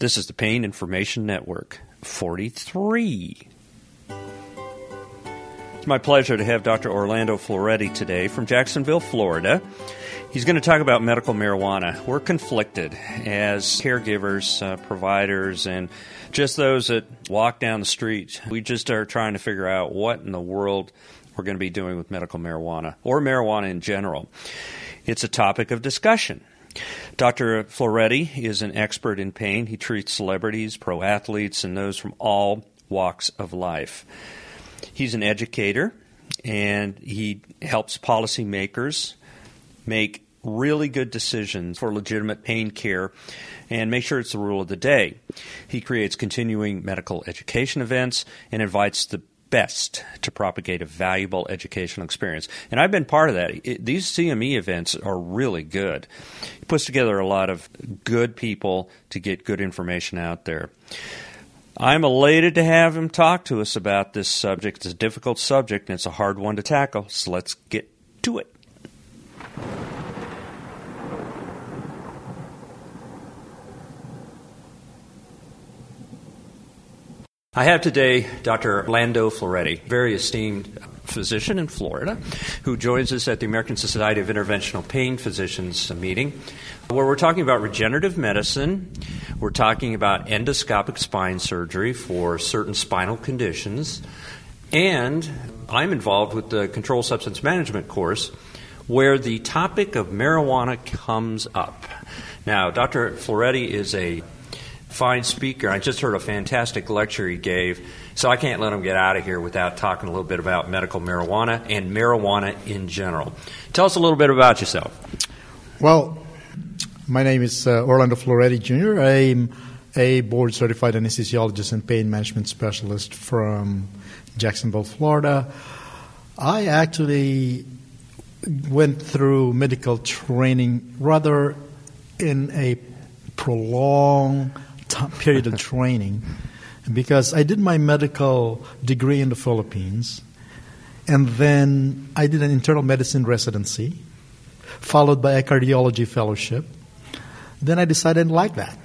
This is the Pain Information Network 43. It's my pleasure to have Dr. Orlando Florete today from Jacksonville, Florida. He's going to talk about medical marijuana. We're conflicted as caregivers, uh, providers, and just those that walk down the street. We just are trying to figure out what in the world we're going to be doing with medical marijuana or marijuana in general. It's a topic of discussion. Dr. Florete is an expert in pain. He treats celebrities, pro athletes, and those from all walks of life. He's an educator and he helps policymakers make really good decisions for legitimate pain care and make sure it's the rule of the day. He creates continuing medical education events and invites the best to propagate a valuable educational experience. And I've been part of that. It, these CME events are really good. He puts together a lot of good people to get good information out there. I'm elated to have him talk to us about this subject. It's a difficult subject and it's a hard one to tackle, so let's get to it. I have today Dr. Orlando Florete, very esteemed physician in Florida, who joins us at the American Society of Interventional Pain Physicians meeting, where we're talking about regenerative medicine. We're talking about endoscopic spine surgery for certain spinal conditions. And I'm involved with the controlled substance management course, where the topic of marijuana comes up. Now, Dr. Florete is a fine speaker. I just heard a fantastic lecture he gave, so I can't let him get out of here without talking a little bit about medical marijuana and marijuana in general. Tell us a little bit about yourself. Well, my name is uh, Orlando Florete Jr. I'm a board certified anesthesiologist and pain management specialist from Jacksonville, Florida. I actually went through medical training rather in a prolonged period of training because I did my medical degree in the Philippines, and then I did an internal medicine residency, followed by a cardiology fellowship. Then I decided I didn't like that.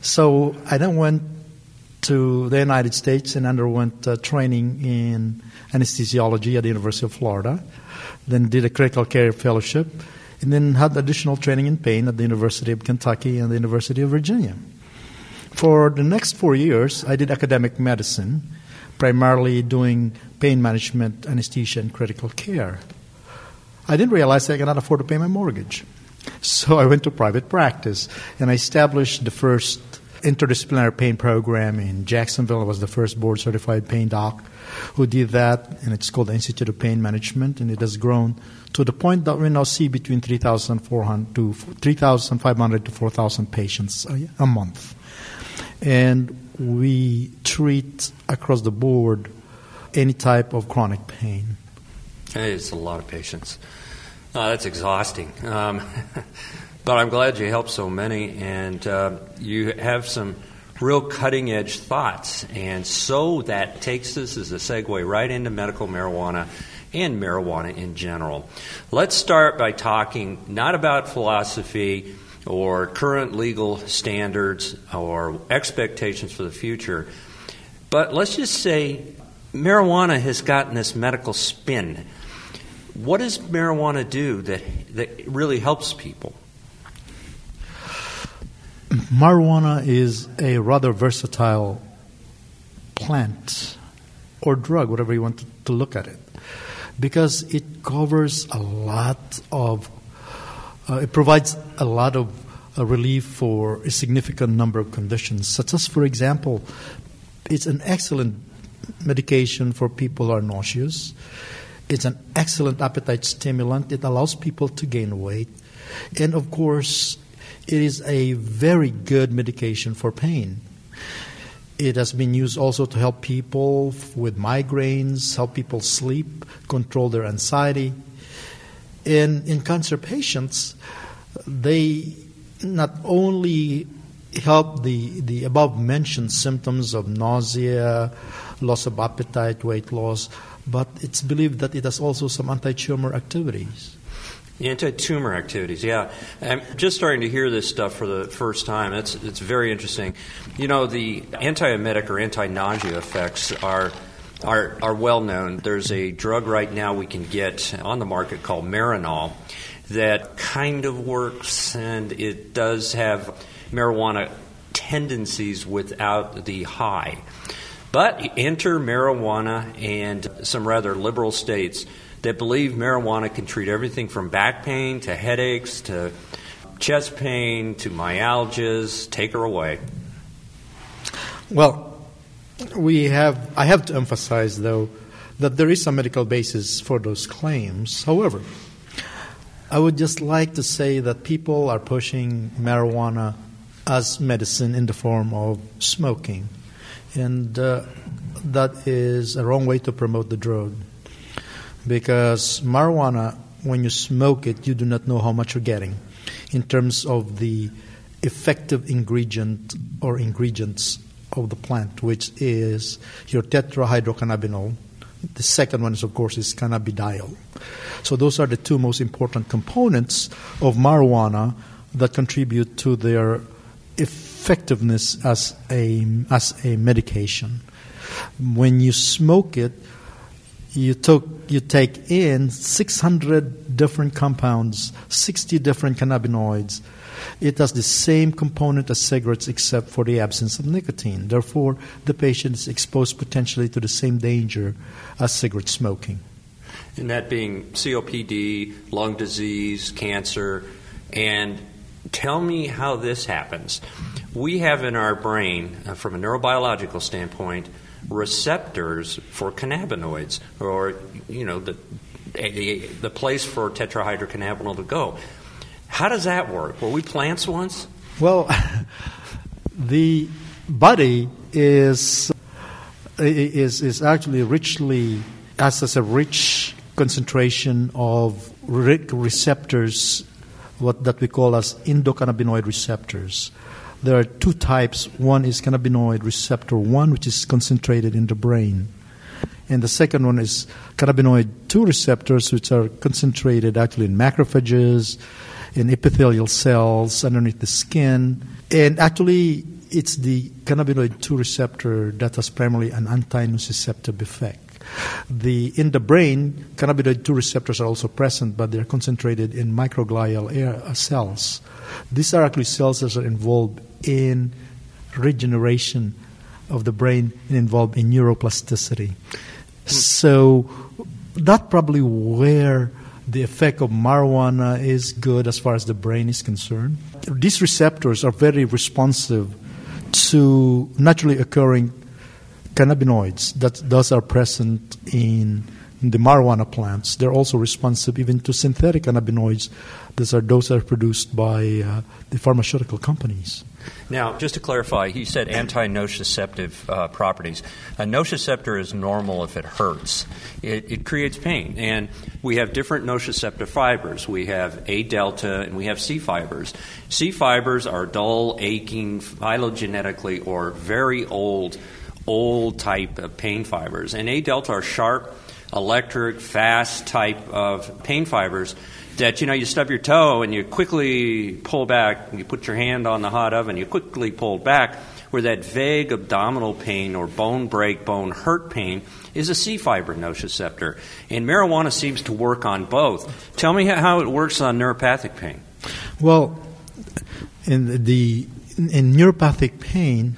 So I then went to the United States and underwent uh, training in anesthesiology at the University of Florida. Then did a critical care fellowship, and then had additional training in pain at the University of Kentucky and the University of Virginia. For the next four years, I did academic medicine, primarily doing pain management, anesthesia, and critical care. I didn't realize I cannot afford to pay my mortgage. So I went to private practice and I established the first interdisciplinary pain program in Jacksonville. I was the first board certified pain doc who did that, and it's called the Institute of Pain Management, and it has grown to the point that we now see between 3,500 to 4,000 patients a, a month and we treat across the board any type of chronic pain. It's a lot of patients. Uh, that's exhausting. Um, but I'm glad you helped so many, and uh, you have some real cutting edge thoughts. And so that takes us as a segue right into medical marijuana and marijuana in general. Let's start by talking not about philosophy or current legal standards or expectations for the future. But let's just say marijuana has gotten this medical spin. What does marijuana do that, that really helps people? Marijuana is a rather versatile plant or drug, whatever you want to, to look at it, because it covers a lot of it provides a lot of uh, relief for a significant number of conditions, such as, for example, it's an excellent medication for people who are nauseous. It's an excellent appetite stimulant. It allows people to gain weight. And of course, it is a very good medication for pain. It has been used also to help people with migraines, help people sleep, control their anxiety. In, in cancer patients, they not only help the, the above mentioned symptoms of nausea, loss of appetite, weight loss, but it's believed that it has also some anti tumor activities. Anti-tumor activities, yeah. I'm just starting to hear this stuff for the first time. It's it's very interesting. You know, the antiemetic or anti-nausea effects are are are well known. There's a drug right now we can get on the market called Marinol that kind of works, and it does have marijuana tendencies without the high. But enter marijuana and some rather liberal states that believe marijuana can treat everything from back pain to headaches to chest pain to myalgias. Take her away. Well, we have. I have to emphasize, though, that there is some medical basis for those claims. However, I would just like to say that people are pushing marijuana as medicine in the form of smoking, and uh, that is a wrong way to promote the drug because marijuana, when you smoke it, you do not know how much you're getting in terms of the effective ingredient or ingredients of the plant, which is your tetrahydrocannabinol. The second one is, of course, is cannabidiol. So those are the two most important components of marijuana that contribute to their effectiveness as a as a medication. When you smoke it, you took you take in 600 different compounds, 60 different cannabinoids. It has the same component as cigarettes except for the absence of nicotine. Therefore, the patient is exposed potentially to the same danger as cigarette smoking. And that being COPD, lung disease, cancer, and tell me how this happens. We have in our brain, uh, from a neurobiological standpoint, receptors for cannabinoids, or you know the the, the place for tetrahydrocannabinol to go. How does that work? Were we plants once? Well, the body is is is actually richly has as a rich concentration of receptors, what that we call as endocannabinoid receptors there are two types. One is cannabinoid receptor 1, which is concentrated in the brain. And the second one is cannabinoid 2 receptors, which are concentrated actually in macrophages, in epithelial cells underneath the skin. And actually, it's the cannabinoid 2 receptor that has primarily an anti nociceptive effect. The, in the brain, cannabinoid 2 receptors are also present, but they're concentrated in microglial air, uh, cells. These are actually cells that are involved in regeneration of the brain and involved in neuroplasticity. So that's probably where the effect of marijuana is good as far as the brain is concerned. These receptors are very responsive to naturally occurring cannabinoids that those are present in the marijuana plants. They're also responsive even to synthetic cannabinoids. Those are those that are produced by uh, the pharmaceutical companies. Now, just to clarify, he said anti-nociceptive uh, properties. A nociceptor is normal if it hurts. It, it, creates pain, and we have different nociceptive fibers. We have A delta and we have C fibers. C fibers are dull, aching, phylogenetically or very old, old type of pain fibers, and A delta are sharp, electric, fast type of pain fibers that you know you stub your toe and you quickly pull back. You put your hand on the hot oven, you quickly pull back. Where that vague abdominal pain or bone break, bone hurt pain is a C fiber nociceptor, and marijuana seems to work on both. Tell me how it works on neuropathic pain. Well, in the in neuropathic pain,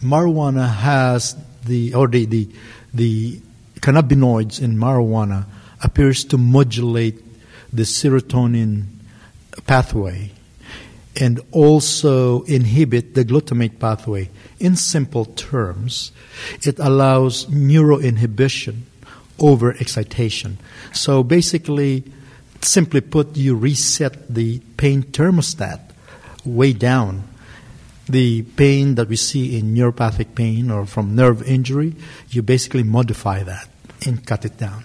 marijuana has the or the the, the cannabinoids in marijuana appears to modulate the serotonin pathway and also inhibit the glutamate pathway. In simple terms, it allows neuroinhibition over excitation. So basically, simply put, you reset the pain thermostat way down. The pain that we see in neuropathic pain or from nerve injury, you basically modify that and cut it down.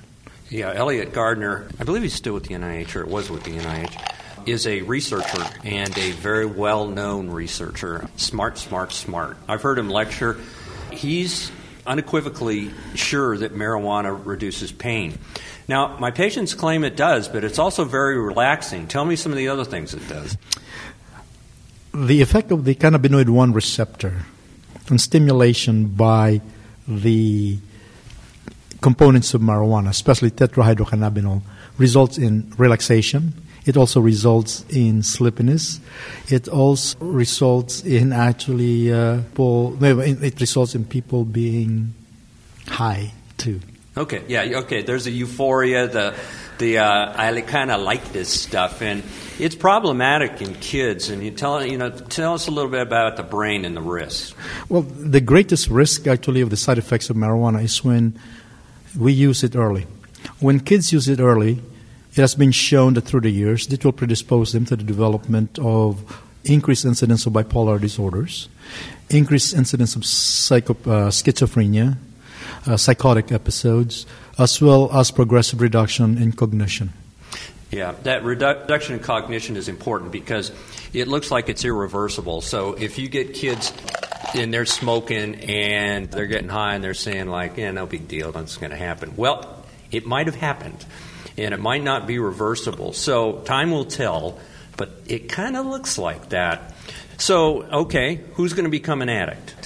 Yeah, Eliot Gardner, I believe he's still with the NIH, or it was with the NIH, is a researcher and a very well known researcher. Smart, smart, smart. I've heard him lecture. He's unequivocally sure that marijuana reduces pain. Now, my patients claim it does, but it's also very relaxing. Tell me some of the other things it does. The effect of the cannabinoid 1 receptor on stimulation by the components of marijuana, especially tetrahydrocannabinol, results in relaxation. It also results in sleepiness. It also results in actually uh, people, it results in people being high too. Okay, yeah, okay. There's a euphoria. The the uh, I kind of like this stuff, and it's problematic in kids. And you tell you know tell us a little bit about the brain and the risk. Well, the greatest risk actually of the side effects of marijuana is when we use it early. When kids use it early, it has been shown that through the years it will predispose them to the development of increased incidence of bipolar disorders, increased incidence of psycho, uh, schizophrenia, Uh, psychotic episodes, as well as progressive reduction in cognition. Yeah, that redu- reduction in cognition is important because it looks like it's irreversible. So if you get kids and they're smoking and they're getting high and they're saying like, "Yeah, no big deal, that's going to happen." Well, it might have happened, and it might not be reversible. So time will tell, but it kind of looks like that. So okay, who's going to become an addict?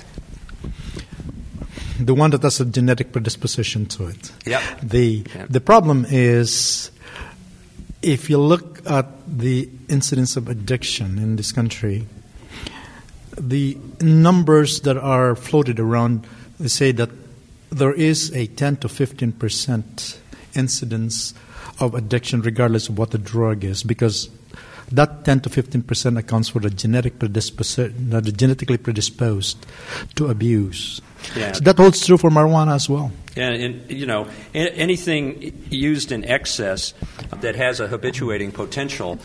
the one that has a genetic predisposition to it. Yep. The Yep. the problem is if you look at the incidence of addiction in this country, the numbers that are floated around they say that there is a 10 to 15 percent incidence of addiction regardless of what the drug is because that 10 to 15 percent accounts for the genetic predisposition, uh, the genetically predisposed to abuse. Yeah. So that holds true for marijuana as well. And, and you know, anything used in excess that has a habituating potential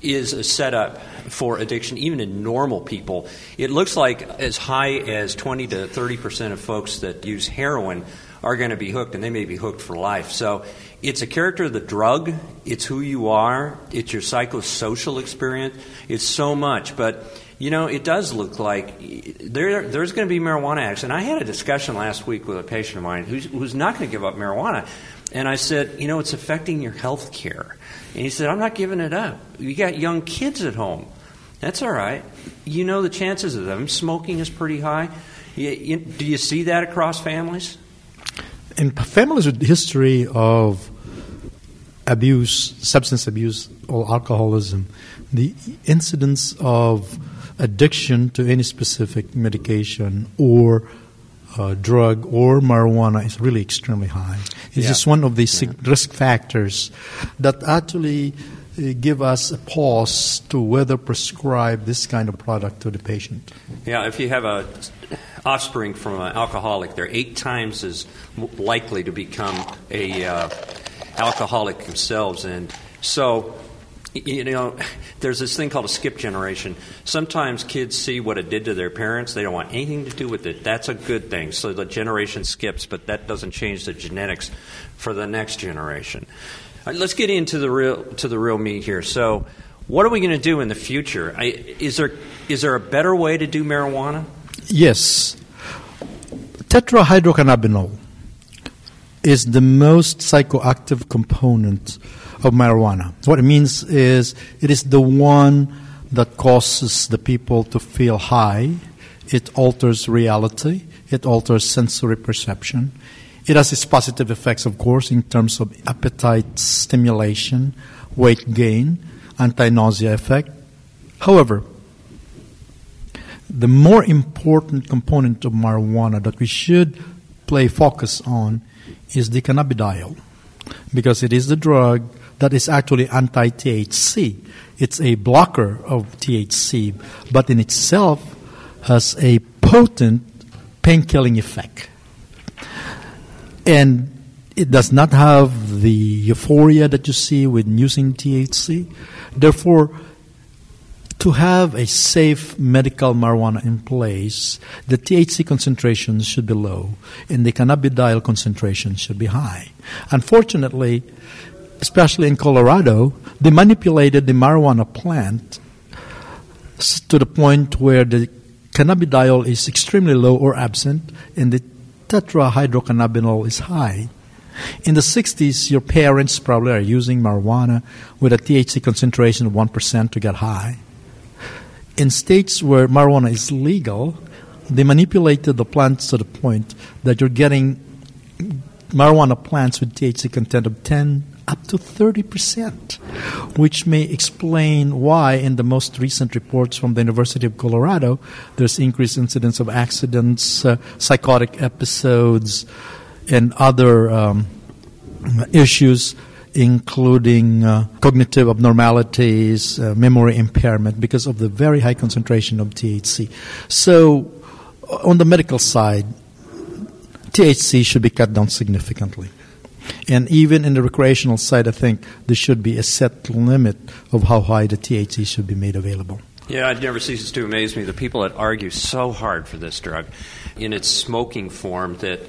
is a setup for addiction, even in normal people. It looks like as high as 20 to 30 percent of folks that use heroin are going to be hooked, and they may be hooked for life. So it's a character of the drug, it's who you are, it's your psychosocial experience, it's so much. But you know, it does look like there, there's going to be marijuana addicts. And I had a discussion last week with a patient of mine who's, who's not going to give up marijuana. And I said, you know, it's affecting your health care. And he said, I'm not giving it up. You got young kids at home. That's all right. You know the chances of them smoking is pretty high. You, you, do you see that across families? In families with history of abuse, substance abuse, or alcoholism, the incidence of addiction to any specific medication or uh, drug or marijuana is really extremely high. It's Yeah. just one of the sig- risk factors that actually uh, give us a pause to whether prescribe this kind of product to the patient. Yeah, if you have a offspring from an alcoholic, they're eight times as likely to become a uh, alcoholic themselves, and so you know there's this thing called a skip generation. Sometimes kids see what it did to their parents; they don't want anything to do with it. That's a good thing. So the generation skips, but that doesn't change the genetics for the next generation. Right, let's get into the real to the real meat here. So. What are we going to do in the future? I, is there is there a better way to do marijuana? Yes. Tetrahydrocannabinol is the most psychoactive component of marijuana. What it means is it is the one that causes the people to feel high. It alters reality. It alters sensory perception. It has its positive effects, of course, in terms of appetite stimulation, weight gain, anti-nausea effect. However, the more important component of marijuana that we should play focus on is the cannabidiol because it is the drug that is actually anti-THC. It's a blocker of THC, but in itself has a potent pain-killing effect. And it does not have the euphoria that you see with using THC. Therefore, to have a safe medical marijuana in place, the THC concentration should be low and the cannabidiol concentration should be high. Unfortunately, especially in Colorado, they manipulated the marijuana plant to the point where the cannabidiol is extremely low or absent and the tetrahydrocannabinol is high. In the 60s, your parents probably are using marijuana with a THC concentration of 1% to get high. In states where marijuana is legal, they manipulated the plants to the point that you're getting marijuana plants with THC content of 10 up to 30%, which may explain why, in the most recent reports from the University of Colorado, there's increased incidence of accidents, uh, psychotic episodes, and other um, issues, including uh, cognitive abnormalities, uh, memory impairment, because of the very high concentration of THC. So, on the medical side, THC should be cut down significantly. And even in the recreational side, I think there should be a set limit of how high the THC should be made available. Yeah, it never ceases to amaze me the people that argue so hard for this drug in its smoking form that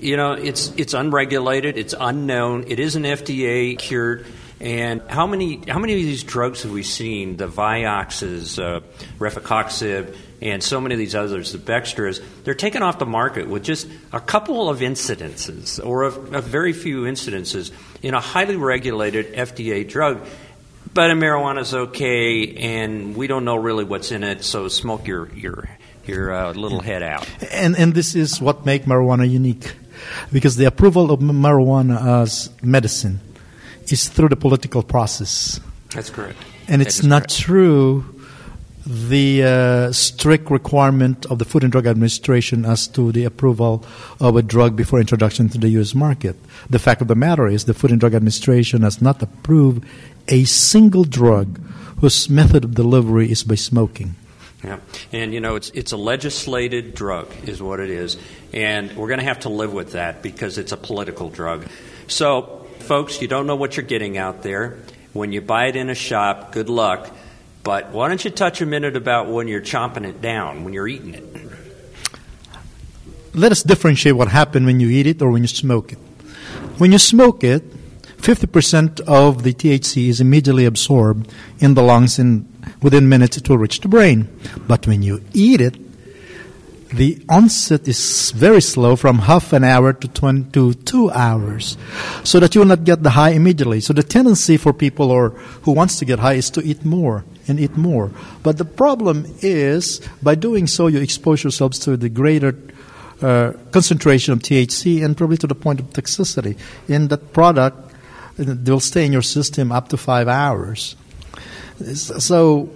you know it's it's unregulated, it's unknown, it isn't FDA cured. And how many how many of these drugs have we seen? The Vioxxes, uh, Rofecoxib, and so many of these others, the Bextras, they're taken off the market with just a couple of incidences or a, a very few incidences in a highly regulated FDA drug. But marijuana is okay, and we don't know really what's in it, so smoke your your your uh, little head out. And and this is what makes marijuana unique, because the approval of marijuana as medicine is through the political process. That's correct. And it's not correct. true the uh, strict requirement of the Food and Drug Administration as to the approval of a drug before introduction to the U.S. market. The fact of the matter is, the Food and Drug Administration has not approved a single drug whose method of delivery is by smoking. Yeah, and you know it's it's a legislated drug, is what it is, and we're going to have to live with that because it's a political drug. So, folks, you don't know what you're getting out there. When you buy it in a shop, good luck. But why don't you touch a minute about when you're chomping it down, when you're eating it? Let us differentiate what happened when you eat it or when you smoke it. When you smoke it, 50% of the THC is immediately absorbed in the lungs and within minutes it will reach the brain. But when you eat it, the onset is very slow from half an hour to, 20, to two hours so that you will not get the high immediately. So the tendency for people or who wants to get high is to eat more and eat more. But the problem is by doing so you expose yourselves to the greater uh, concentration of THC and probably to the point of toxicity. In that product they'll stay in your system up to five hours. So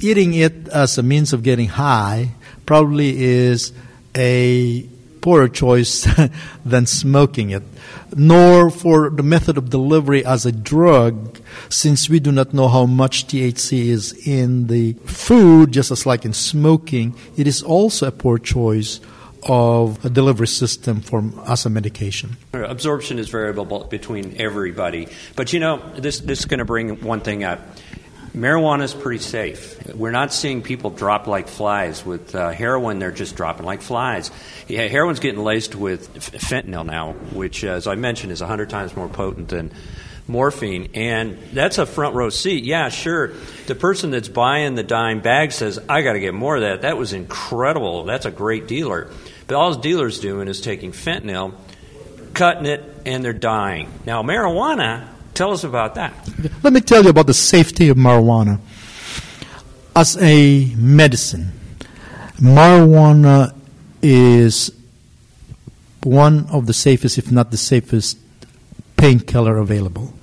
eating it as a means of getting high probably is a poorer choice than smoking it, nor for the method of delivery as a drug, since we do not know how much THC is in the food, just as like in smoking, it is also a poor choice of a delivery system for as a medication. Absorption is variable between everybody, but you know this this is going to bring one thing up marijuana is pretty safe. We're not seeing people drop like flies. With uh, heroin, they're just dropping like flies. Yeah, heroin's getting laced with fentanyl now, which, as I mentioned, is 100 times more potent than morphine. And that's a front row seat. Yeah, sure. The person that's buying the dime bag says, I got to get more of that. That was incredible. That's a great dealer. But all his dealer's doing is taking fentanyl, cutting it, and they're dying. Now, marijuana Tell us about that. Let me tell you about the safety of marijuana. As a medicine, marijuana is one of the safest, if not the safest, painkiller available.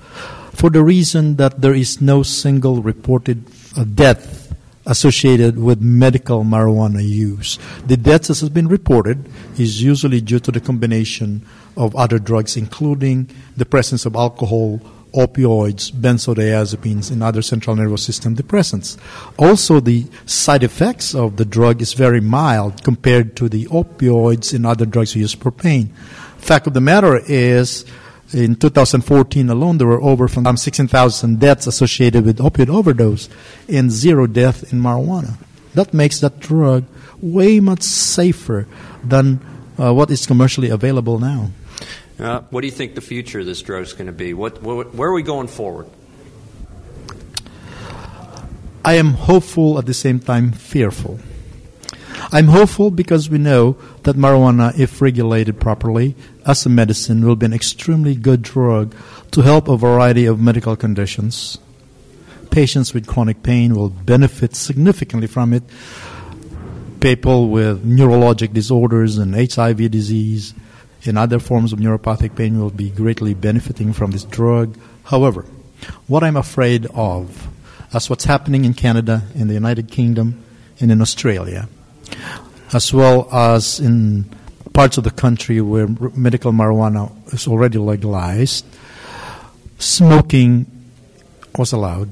For the reason that there is no single reported uh, death associated with medical marijuana use. The deaths that has been reported is usually due to the combination of other drugs, including the presence of alcohol opioids, benzodiazepines, and other central nervous system depressants. Also, the side effects of the drug is very mild compared to the opioids and other drugs used for pain. Fact of the matter is, in 2014 alone, there were over 16,000 deaths associated with opioid overdose and zero death in marijuana. That makes that drug way much safer than uh, what is commercially available now. Uh, what do you think the future of this drug is going to be? What, what, where are we going forward? I am hopeful at the same time fearful. I'm hopeful because we know that marijuana, if regulated properly as a medicine, will be an extremely good drug to help a variety of medical conditions. Patients with chronic pain will benefit significantly from it. People with neurologic disorders and HIV disease and other forms of neuropathic pain will be greatly benefiting from this drug. However, what I'm afraid of, as what's happening in Canada, in the United Kingdom, and in Australia, as well as in parts of the country where medical marijuana is already legalized, smoking was allowed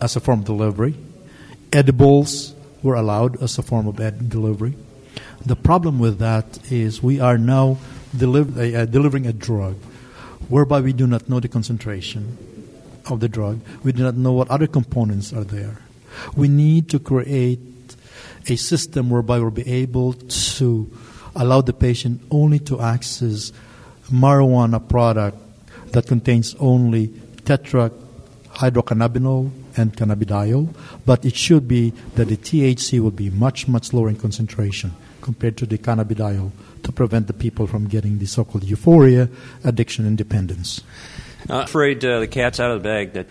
as a form of delivery. Edibles were allowed as a form of delivery. The problem with that is we are now deliver, uh, delivering a drug whereby we do not know the concentration of the drug. We do not know what other components are there. We need to create a system whereby we'll be able to allow the patient only to access marijuana product that contains only tetrahydrocannabinol and cannabidiol, but it should be that the THC will be much, much lower in concentration compared to the cannabidiol to prevent the people from getting the so-called euphoria, addiction, and dependence. I'm afraid uh, the cat's out of the bag that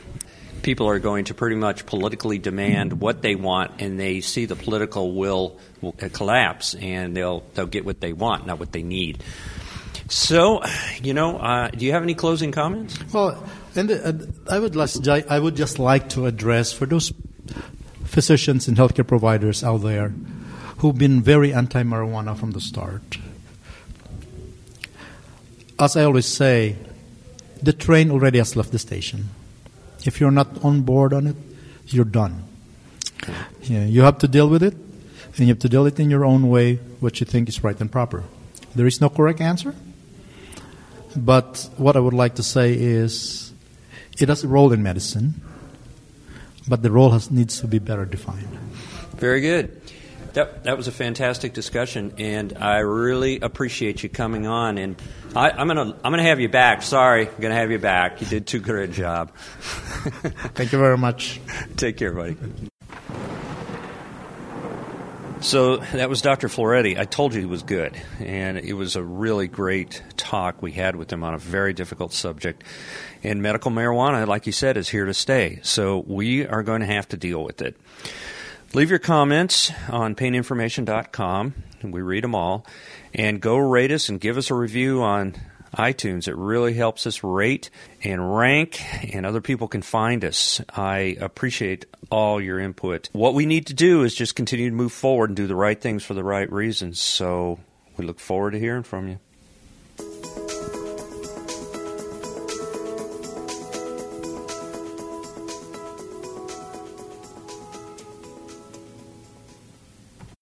people are going to pretty much politically demand what they want, and they see the political will, will collapse, and they'll they'll get what they want, not what they need. So, you know, uh, do you have any closing comments? Well, and uh, I would just, I would just like to address for those physicians and healthcare providers out there who've been very anti-marijuana from the start. As I always say, the train already has left the station. If you're not on board on it, you're done. Yeah, you have to deal with it, and you have to deal it in your own way, what you think is right and proper. There is no correct answer. But what I would like to say is it has a role in medicine, but the role has, needs to be better defined. Very good. That, that was a fantastic discussion, and I really appreciate you coming on. And I, am gonna I'm gonna have you back. Sorry, I'm gonna have you back. You did too good a job. Thank you very much. Take care, buddy. So that was Dr. Florete. I told you he was good, and it was a really great talk we had with him on a very difficult subject. And medical marijuana, like you said, is here to stay. So we are going to have to deal with it. Leave your comments on paininformation.com. And we read them all. And go rate us and give us a review on iTunes. It really helps us rate and rank, and other people can find us. I appreciate all your input. What we need to do is just continue to move forward and do the right things for the right reasons. So we look forward to hearing from you.